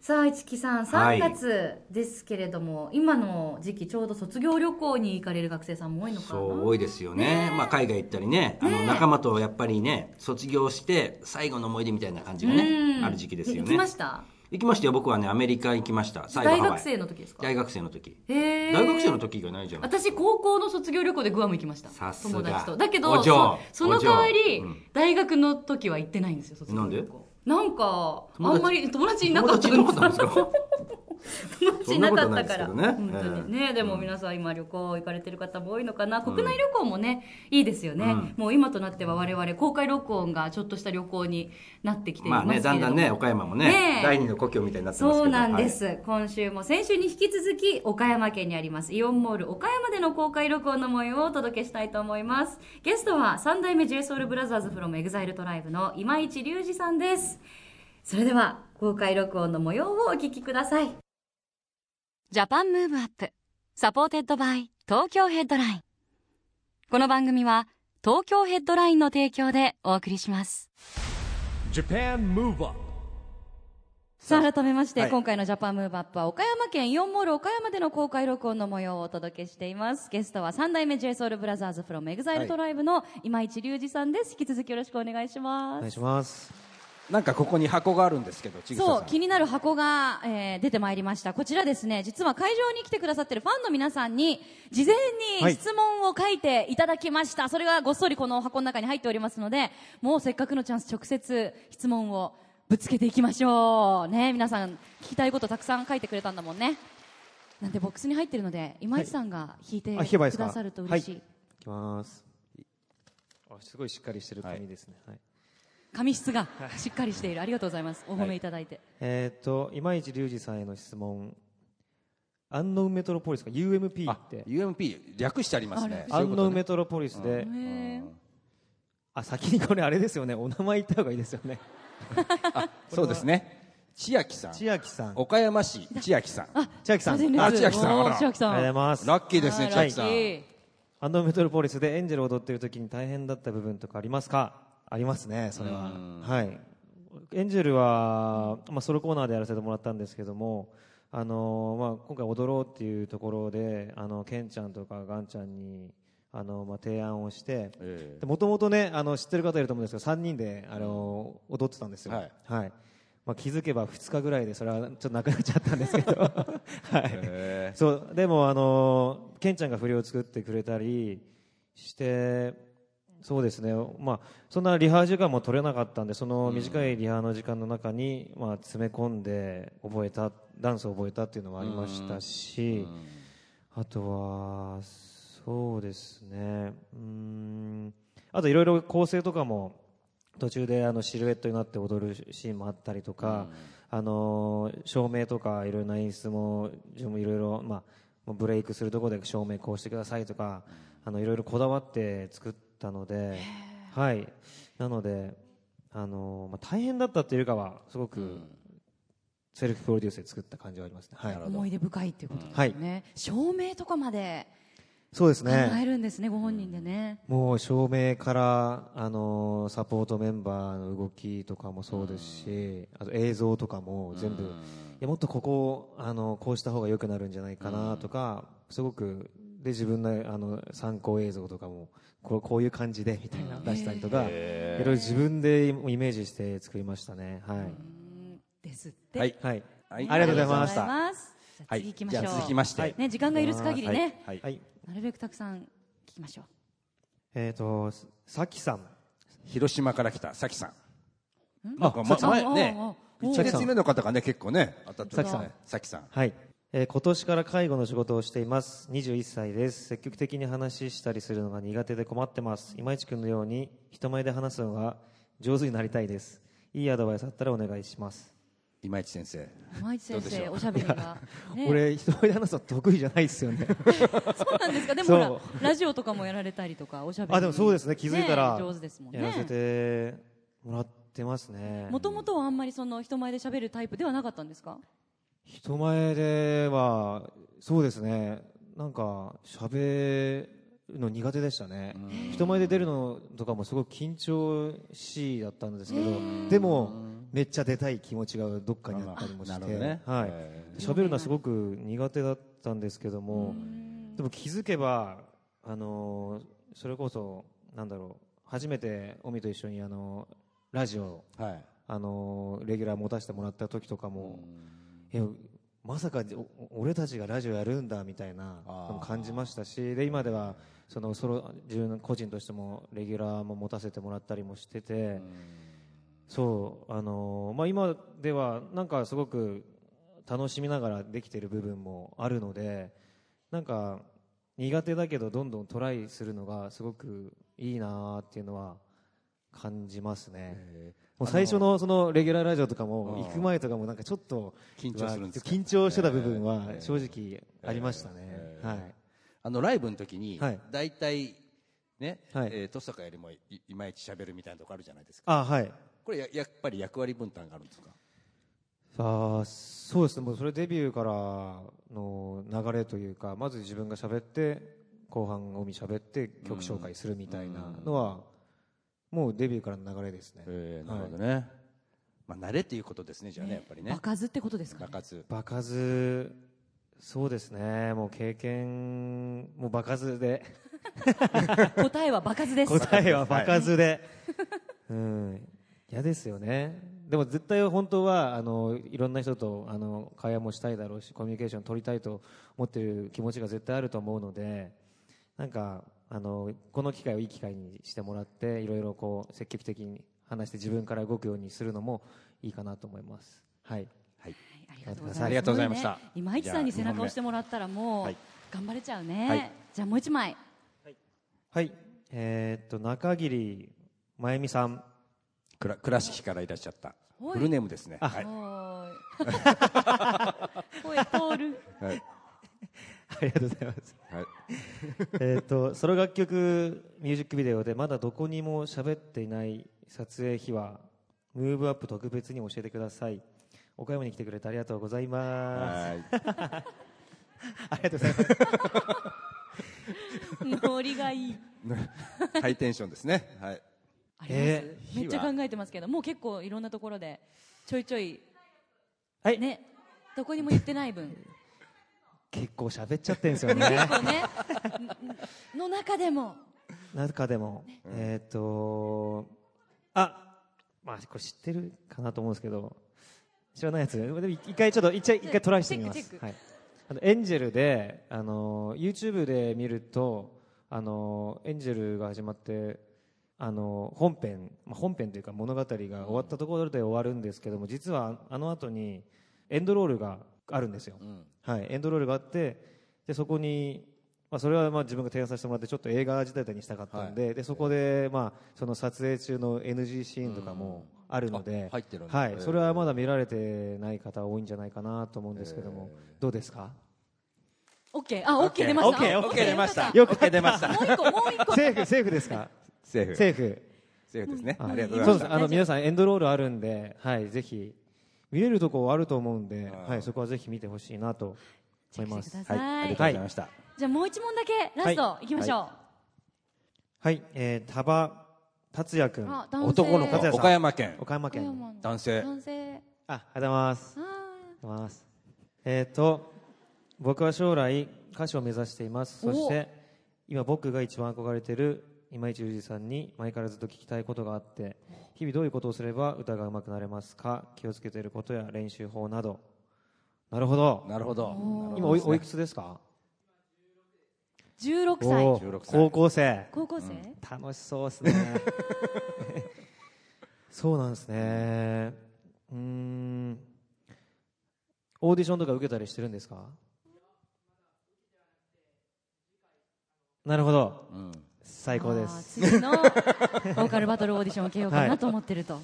さあ市木さん3はい。月ですけれども、今の時期ちょうど卒業旅行に行かれる学生さんも多いのかな？そう多いですよね。まあ、海外行ったりねあの仲間とやっぱりね卒業して最後の思い出みたいな感じがねうん。ある時期ですよね。え行きました？行きましたよ。僕はねアメリカ行きました。大学生の時ですか？大学生の時。大学生の時がないじゃん。私高校の卒業旅行でグアム行きました。友達と。だけどそその代わり、うん。大学の時は行ってないんですよ卒業旅行。なんなんかあんまり友達になった友達いなかったんですか？友達いなかったから。ね本当に。ね、え。えでも皆さん今旅行行かれてる方も多いのかな、国内旅行もねいいですよね、うん。もう今となっては我々公開録音がちょっとした旅行になってきていますけれども、まあねだんだんね岡山もねねえ。第二の故郷みたいになってますけど。そうなんではい。す、今週も先週に引き続き岡山県にありますイオンモール岡山での公開録音の模様をお届けしたいと思います。ゲストは三代目 JSOULBROTHERS from EXILE トライブの今市隆二さんです。それでは公開録音の模様をお聞きください JAPAN MOVE UP SUPPORTED BY TOKYO HEADLINE この番組は東京ヘッドラインの提供でお送りします。JAPAN MOVE UP さあ改めまして、はい。今回の JAPAN MOVE UP は岡山県イオンモール岡山での公開録音の模様をお届けしています。ゲストは三代目 JSOULBROTHERS from EXILE トライブの今市隆二さんです。引き続きよろしくお願いします。お願いします。なんかここに箱があるんですけど、そう気になる箱が、えー出てまいりました。こちらですね実は会場に来てくださってるファンの皆さんに事前はい。に質問を書いていただきました、それがごっそりこの箱の中に入っておりますのでもうせっかくのチャンス直接質問をぶつけていきましょうね。皆さん聞きたいことたくさん書いてくれたんだもんね。なんでボックスに入ってるので今市さんが弾いてくださると嬉しい、い。きます。あすごいしっかりしてる紙ですね。はい。紙質がしっかりしている。ありがとうございます。お褒めいただいて、えっ、と今市隆二さんへの質問。アンノウンメトロポリスか？UMP あって。UMP 略してありますね。アンノウンメメトロポリスで、へー。あ先にこれあれですよね。お名前言った方がいいですよね。そうですね。千秋さん。千秋さん。岡山市千秋さん。あ千秋さん。あら。千秋さん。ありがとうございます。ラッキーですね、はい。千秋さん。アンノウンメトロポリスでエンジェルを踊ってる時に大変だった部分とかありますか？ありますね、それは。はい。エンジェルは、まあ、ソロコーナーでやらせてもらったんですけども、あのまあ、今回踊ろうっていうところで、あの、ケンちゃんとかガンちゃんに、あの、まあ、提案をして、えもともとね、あの、知ってる方いると思うんですけど、3人で、あの、踊ってたんですよ。はいはい。まあ、気づけば2日ぐらいで、それはちょっとなくなっちゃったんですけど、はい。へそうでもあのケンちゃんが振りを作ってくれたりしてそうですね。まあそんなリハ時間も取れなかったんでその短いリハの時間の中に、まあ、詰め込んで覚えたダンスを覚えたっていうのもありましたし、あとはそうですね。うーん。あといろいろ構成とかも途中であのシルエットになって踊るシーンもあったりとか、あのー照明とかいろいろな演出も自分もいろいろまあブレイクするところで照明こうしてくださいとか、あのいろいろこだわって作ったので、はい、なので、あのーまあ、大変だったっていうよりかはすごくセルフプロデュースで作った感じはありますね。はい、思い出深いっていうことですはい。ね、照明とかまで考そうですね。えるんですねご本人でね、もう照明から、あのーサポートメンバーの動きとかもそうですし、あと映像とかも全部、いやもっとここ、あのこうした方が良くなるんじゃないかなとか、すごくで自分のあの参考映像とかもこうこういう感じでみたいな出したりとか、いろいろ自分でイメージして作りましたね。はい。ですってはい。はい。はいありがとうございました。じゃあはい。次行きましょう、じゃあ続きまして。はいね、時間が許す限りね、はい。はい。なるべくたくさん聞きましょうえっ、と、さきさん。広島から来た、さきさん。あ前ね一列目の方がね、結構ね、当たってますさね。さきさん。はい、えー今年から介護の仕事をしています。21歳です。積極的に話したりするのが苦手で困ってます。今市君のように人前で話すのが上手になりたいです。いいアドバイスあったらお願いします。今市先生。今市先生どうでしょう？おしゃべりが、ね、俺人前で話すの得意じゃないですよね。そうなんですか？でもラジオとかもやられたりとかおしゃべりあでもそうですね。気づいたらね上手ですもんね。やらせてもらってますね。もともとはあんまりその人前で喋るタイプではなかったんですか？人前ではそうですね。なんか喋るの苦手でしたね。人前で出るのとかもすごく緊張しいだったんですけどでもめっちゃ出たい気持ちがどっかにあったりもしてね。はい。え喋るのはすごく苦手だったんですけどもでも気づけばあのそれこそなんだろう初めてオミと一緒にあのラジオはい。あのレギュラー持たせてもらった時とかも、いやまさかお俺たちがラジオやるんだみたいな感じましたしで今ではそのソロ自分個人としてもレギュラーも持たせてもらったりもしててそうあのまあ、今ではなんかすごく楽しみながらできている部分もあるのでなんか苦手だけどどんどんトライするのがすごくいいなっていうのは感じますね。もう最初のそのレギュラーラジオとかも行く前とかもなんかちょっと緊張するんですか緊張してた部分は正直ありましたね。はい。あのライブの時にはい大体ねはいえー登坂よりもいいまいち喋るみたいなとこあるじゃないですかあはい。これややっぱり役割分担があるんですか？あそうですね。もうそれデビューからの流れというか、まず自分が喋って後半オミ喋って曲紹介するみたいなのはもうデビューからの流れですね。えーなるほどね。まあ慣れっていうことですねじゃあね。やっぱりね。場数ってことですか、ね、場数。場数そうですね。もう経験もう場数で。答えは場数です。答えは場数で、うん。嫌ですよね。でも絶対本当はあのいろんな人とあの会話もしたいだろうしコミュニケーション取りたいと思っている気持ちが絶対あると思うのでなんかあのこの機会をいい機会にしてもらっていろいろこう積極的に話して自分から動くようにするのもいいかなと思います。はい。はい。ありがとうございますありがとうございました。ね今市さんに背中を押してもらったらもうはい頑張れちゃうね、はい。じゃあもう一枚。はい。えーっと中桐真由美さん。クラ倉敷からいらっしゃった。はい。フルネームですね。あ。はい。声通る。はいありがとうございます。はい。えー、とソロ楽曲ミュージックビデオでまだどこにも喋っていない撮影秘話ムーブアップ特別に教えてください。岡山に来てくれてありがとうございます。はい。ありがとうございます。ノリがいい。ハイテンションですね。はい。あります、えめっちゃ考えてますけどもう結構いろんなところでちょいちょいはい、ねどこにも言ってない分結構喋っちゃってるんですよね。ね。の中でも。中でも、えっ、とあまあこれ知ってるかなと思うんですけど知らないやつ。でも一回ちょっと一回一回トライしてみます。はい。あのエンジェルであの YouTube で見るとあのエンジェルが始まってあの本編、まあ、本編というか物語が終わったところで終わるんですけども実はあの後にエンドロールがあるんですよ、はい、エンドロールがあってでそこに、まあ、それはまあ自分が提案させてもらってちょっと映画仕立てにしたかったんで,、でそこで、まあ、その撮影中の NG シーンとかもあるので、あ入ってるんだ。はい。それはまだ見られてない方多いんじゃないかなと思うんですけども、どうですか？OK あ OK 出ました。OK OK 出ました。よく出ました。もう一個もう一個。セーフセーフですか？セーフ。セーフ。セーフですね。あありがとうござそい。うます。あの皆さんエンドロールあるんで、はい、ぜひ見れるとこあると思うんで、はい、そこはぜひ見てほしいなと思います。はい。ありがとうございました。じゃあもう一問だけラストい。きましょう、はい、えー、多馬達也君。あ男の子達也さん。岡山県。岡山県。男性。男性。あ、ありがとうございます。あありがとうございます。えっ、と、僕は将来歌手を目指しています。そして、今僕が一番憧れている今市裕二さんに前からずっと聞きたいことがあって、日々どういうことをすれば歌が上手くなれますか気をつけていることや練習法など。なるほど。なるほど。今おいおいくつですか？16歳。おー16歳。高校生。高校生、楽しそうですね。そうなんですね。うーん。オーディションとか受けたりしてるんですか？なるほど。うん最高です。次のボーカルバトルオーディションを受けようかなと思ってると。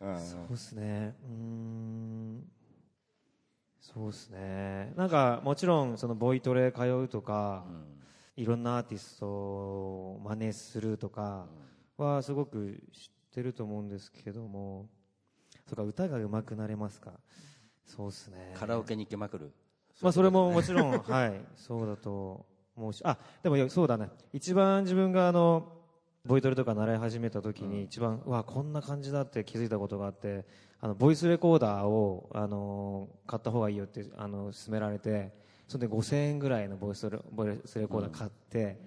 うん。そうですね。うーん。そうですね。なんかもちろんそのボイトレ通うとか、いろんなアーティストを真似するとかはすごく知ってると思うんですけども。そうか歌が上手くなれますか。そうですね。カラオケに行きまくる。まあ、それももちろん、はい、そうだと思うし、あ、でもそうだね。一番自分があの、ボイトレとか習い始めた時に一番、うわ、こんな感じだって気づいたことがあって、あの、ボイスレコーダーを、あの、買った方がいいよって、あの、勧められて、それで5000円ぐらいのボイスレボイスレコーダー買って、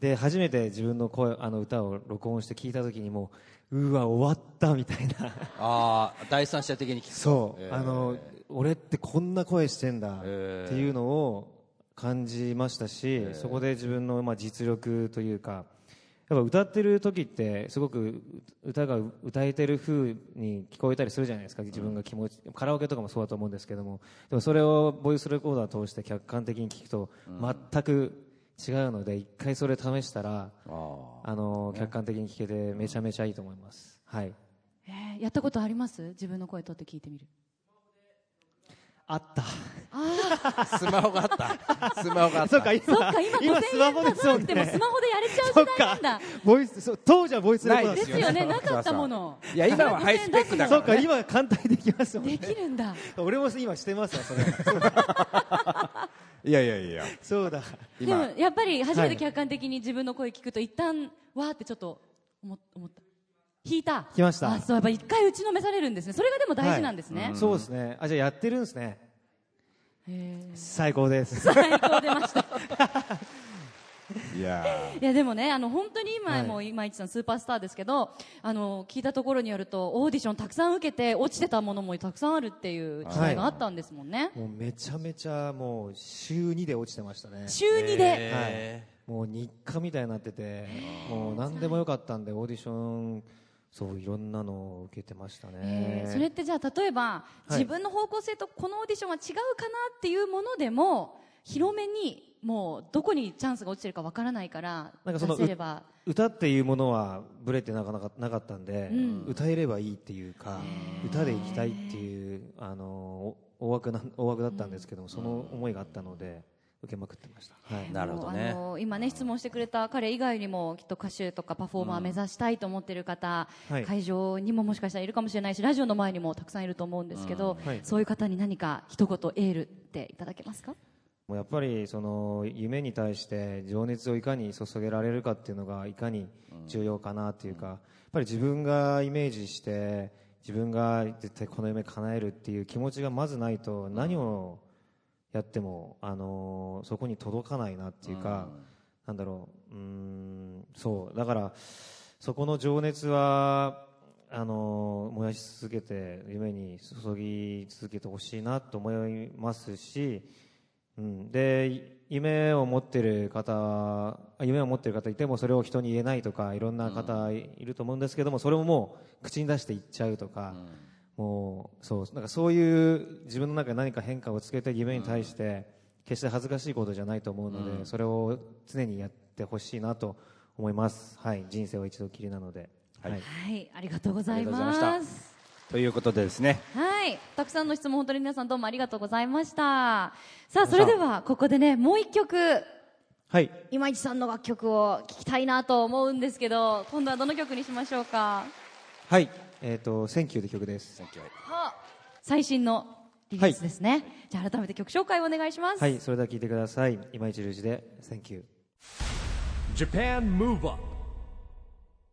で、初めて自分の声、あの歌を録音して聞いた時にもう、うわ、終わったみたいな。ああ第三者的に聞くと。そう、えー。あの俺ってこんな声してんだってえーいうのを感じましたし、そこで自分のまあ実力というかやっぱ歌ってる時ってすごく歌が歌えてる風に聞こえたりするじゃないですか自分が気持ち、カラオケとかもそうだと思うんですけども。でもそれをボイスレコーダー通して客観的に聞くと全く違うので一回それ試したらああの客観的に聞けてめちゃめちゃいいと思います。はい。えーやったことあります？自分の声取って聞いてみるあった。あスマホがあった。スマホがあった。そうか今そっか今今5000スマホですもん円でもねスマホでやれちゃう時代なんだ。か。ボイスそう当時はボイスレコーダーないですよね。なかったもの。いや今はハイスペックだそうから、ね、か今簡単にできますもんでねきるんだ。俺も今してますわそれ。いやいやいや。そうだ。でもやっぱり初めて客観的に自分の声聞くと一旦わーってちょっと思思った弾いた。来ました。あそうやっぱ一回打ちのめされるんですね。それがでも大事なんですね、そうですね。あじゃあやってるんですね。最高です。最高出ました。いやいやでもねあの本当に今、はい。もう今市さんスーパースターですけどあの聞いたところによるとオーディションたくさん受けて落ちてたものもたくさんあるっていう時代があったんですもんね、もうめちゃめちゃもう週2で落ちてましたね。週2で、えもう日課みたいになっててもう何でもよかったんでオーディションそういろんなのを受けてましたね。えーそれってじゃあ例えば、い。自分の方向性とこのオーディションは違うかなっていうものでも広めにもうどこにチャンスが落ちてるかわからないからなんかその歌っていうものはブレてなかなかなかったんで、うん。歌えればいいっていうか歌でいきたいっていうあのお大枠な大枠だったんですけども、その思いがあったので受けまくってました、はい、なるほどね。今ね質問してくれた彼以外にもきっと歌手とかパフォーマー目指したいと思ってる方、はい。会場にももしかしたらいるかもしれないしラジオの前にもたくさんいると思うんですけど、うんはいそういう方に何か一言エールっていただけますか？もうやっぱりその夢に対して情熱をいかに注げられるかっていうのがいかに重要かなっていうか、やっぱり自分がイメージして自分が絶対この夢叶えるっていう気持ちがまずないと何をやっても、あのそこに届かないなっていうか、なんだろううーんそう。だからそこの情熱はあの燃やし続けて夢に注ぎ続けてほしいなと思いますし、うん、で夢を持ってる方夢を持ってる方いてもそれを人に言えないとかいろんな方いると思うんですけどもそれをもう口に出して言っちゃうとか、もうそうなんかそういう自分の中で何か変化をつけて夢に対して決して恥ずかしいことじゃないと思うので、それを常にやってほしいなと思います、はい、人生は一度きりなので、はい。はい。ありがとうございありがとうまございましすということでですね。はい。たくさんの質問本当に皆さんどうもありがとうございました。さあそれではここでねもう一曲。はい、今市さんの楽曲を聴きたいなと思うんですけど今度はどの曲にしましょうか？はいえー、と「Thank you」って曲です。最新のリリースですね、じゃあ改めて曲紹介をお願いします、はいそれでは聴いてください。今市隆二で「センキュー」Japan Move Up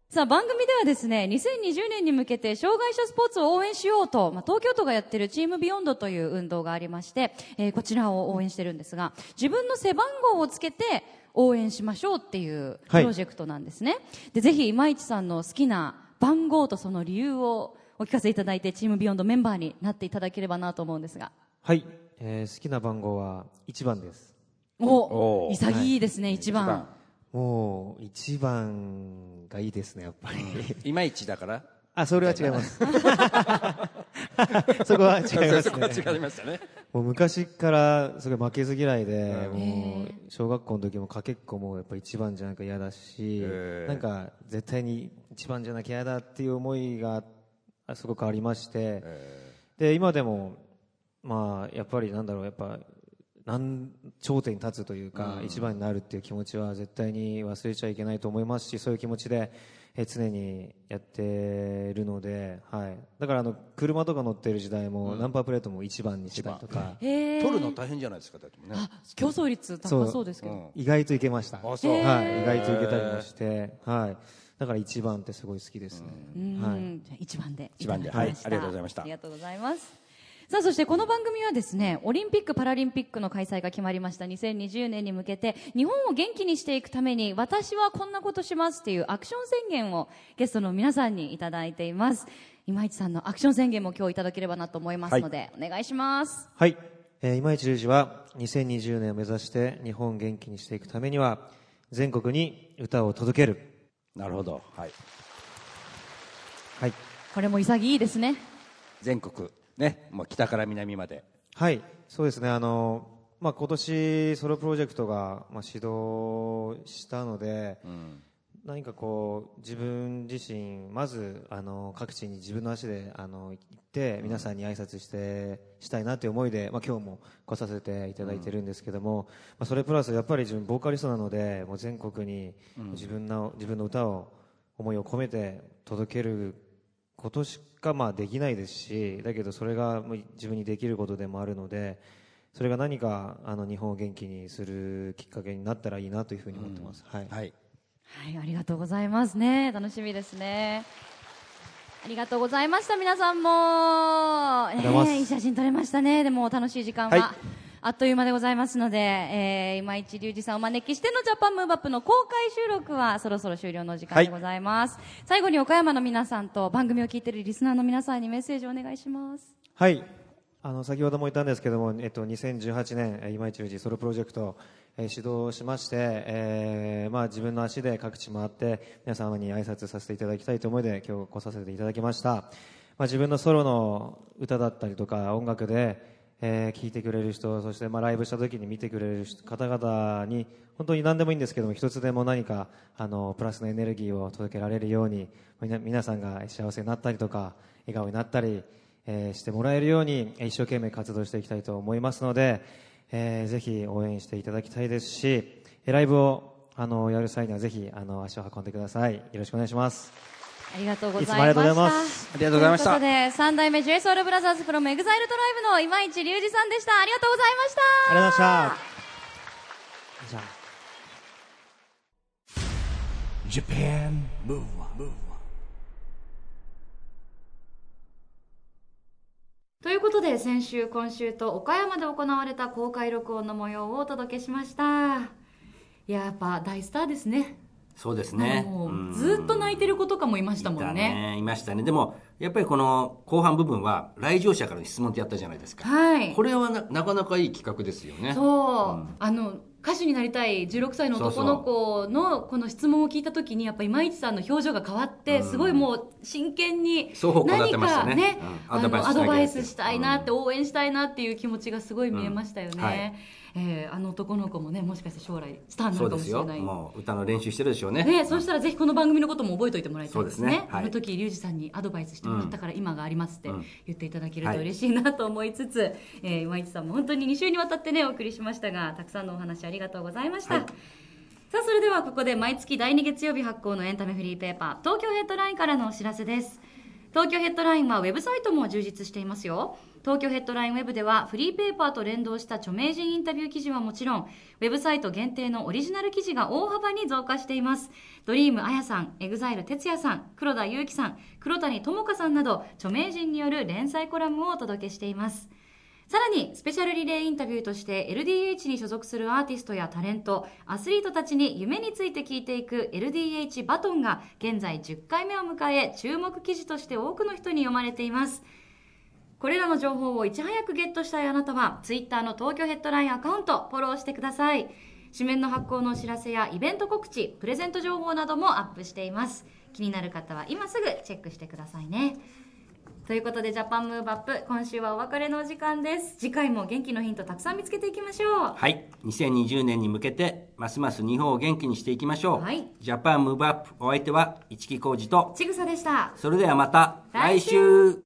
さあ番組ではですね2020年に向けて障害者スポーツを応援しようと、まあ、東京都がやってるチームビヨンドという運動がありまして、えーこちらを応援してるんですが自分の背番号をつけて応援しましょうっていうプはい。ロジェクトなんですね、でぜひ今市さんの好きな番号とその理由をお聞かせいただいてチームビヨンドメンバーになっていただければなと思うんですが。はい、えー好きな番号は1番です。おおー。潔いですね、一番。もう1番がいいですねやっぱり。いまいちだから。あそれは違います。そこは違いますそこはね違いましたねもう昔からすごい負けず嫌いで、もう小学校の時もかけっこもやっぱ一番じゃなきゃ嫌だし、なんか絶対に一番じゃなきゃ嫌だっていう思いがあすごくありまして、で今でもまあやっぱりなんだろうやっぱ頂点に立つというか、うん。一番になるっていう気持ちは絶対に忘れちゃいけないと思いますしそういう気持ちで、えー常にやってるので、はい、だからあの車とか乗ってる時代も、ナンバープレートも一番にしてたりとか、取るの大変じゃないですかだってね。あ競争率高そうですけど、うん。意外といけました、あそう。はい、意外といけたりもして、はい、だから一番ってすごい好きですね。うん。はい。じゃあ一番で。一番で。はい。ありがとうございました。ありがとうございますさあそしてこの番組はですねオリンピック・パラリンピックの開催が決まりました。2020年に向けて日本を元気にしていくために私はこんなことしますっていうアクション宣言をゲストの皆さんにいただいています。今市さんのアクション宣言も今日いただければなと思いますので、お願いします。はい、えー今市隆二は2020年を目指して日本を元気にしていくためには全国に歌を届ける、なるほど。はい。はい。これも潔いですね。全国ねもう北から南まで。はい、そうですね。あの、まあ、今年ソロプロジェクトが、まあ、始動したので、うん。何かこう自分自身まずあの各地に自分の足であの行って皆さんに挨拶してしたいなという思いで、まあ、今日も来させていただいてるんですけども、まあ、それプラスやっぱり自分ボーカリストなのでもう全国に自分の,、自分の歌を思いを込めて届けることしかまあできないですしだけどそれがもう自分にできることでもあるのでそれが何かあの日本を元気にするきっかけになったらいいなというふうに思ってます。はいはいはい、ありがとうございますね。楽しみですね。ありがとうございました、皆さんも。えーいい写真撮れましたね。でも楽しい時間は、はいあっという間でございますので、えー、今市隆二さんをお招きしてのジャパンムーブアップの公開収録はそろそろ終了の時間でございます。最後に岡山の皆さんと番組を聞いているリスナーの皆さんにメッセージをお願いします。はい。あの、先ほども言ったんですけども、えっと、2018年、えー今市隆二ソロプロジェクト、えー始動しまして、えーまあ自分の足で各地回って、皆様に挨拶させていただきたいという思いで、今日来させていただきました。まあ自分のソロの歌だったりとか、音楽で、えー聞いてくれる人、そしてまあライブした時に見てくれる方々に、本当に何でもいいんですけども、一つでも何か、あの、プラスのエネルギーを届けられるように、皆さんが幸せになったりとか、笑顔になったり、えーしてもらえるように一生懸命活動していきたいと思いますので、えーぜひ応援していただきたいですし、ライブをあのやる際にはぜひあの足を運んでください。よろしくお願いします。ありがとうございました。いつもありがとうございますありがとうございましたということで、三代目 JSOULBROTHERS from EXILE トライブの今市隆二さんでした。ありがとうございました。ありがとうございました。じゃあ Japan Move Up ということで先週今週と岡山で行われた公開録音の模様をお届けしましたいややっぱ大スターですねそうですね。ずっと泣いてる子とかもいましたもんね。ねいましたね。でもやっぱりこの後半部分は来場者からの質問ってやったじゃないですか、はい。これはななかなかいい企画ですよね。そう、うん。あの歌手になりたい16歳の男の子のこの質問を聞いた時にやっぱ今市さんの表情が変わって、うん。すごいもう真剣に何てましたね。かね、うん。あのアドバイスししたいなって、応援したいなっていう気持ちがすごい見えましたよね、うんはい。えーあの男の子もねもしかして将来スターになるかもしれない。もう歌の練習してるでしょうね。ね、そしたらぜひこの番組のことも覚えておいてもらいたいですね。ね。はい。あの時、リュウジさんにアドバイスしてもらったから今がありますってうん。言っていただけるはい。と嬉しいなと思いつつ、えー今市さんも本当に2週にわたってね、お送りしましたが、たくさんのお話ありがとうございました。はいさあ、それではここで毎月第2月曜日発行のエンタメフリーペーパー、東京ヘッドラインからのお知らせです。東京ヘッドラインはウェブサイトも充実していますよ。東京ヘッドラインウェブではフリーペーパーと連動した著名人インタビュー記事はもちろん、ウェブサイト限定のオリジナル記事が大幅に増加しています。 Dream Ayaさん、 EXILE TETSUYAさん、黒田勇樹さん、黒谷友香さんなど著名人による連載コラムをお届けしています。さらに、スペシャルリレーインタビューとして LDH に所属するアーティストやタレント、アスリートたちに夢について聞いていく LDH バトンが現在10回目を迎え、注目記事として多くの人に読まれています。これらの情報をいち早くゲットしたいあなたは、ツイッターの東京ヘッドラインアカウント、フォローしてください。紙面の発行のお知らせやイベント告知、プレゼント情報などもアップしています。気になる方は今すぐチェックしてくださいね。ということで、 Japan Move Up、今週はお別れのお時間です。次回も元気のヒントたくさん見つけていきましょう。はい。2020年に向けてますます日本を元気にしていきましょう、はい。 Japan Move Upお相手は一木広治と。ちぐさでした。それではまた来週。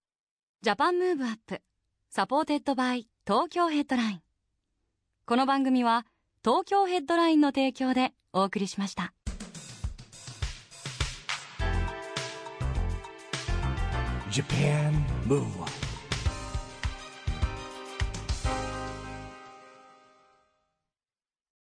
Japan Move Up supported by 東京ヘッドライン。この番組は東京ヘッドラインの提供でお送りしました Japan Move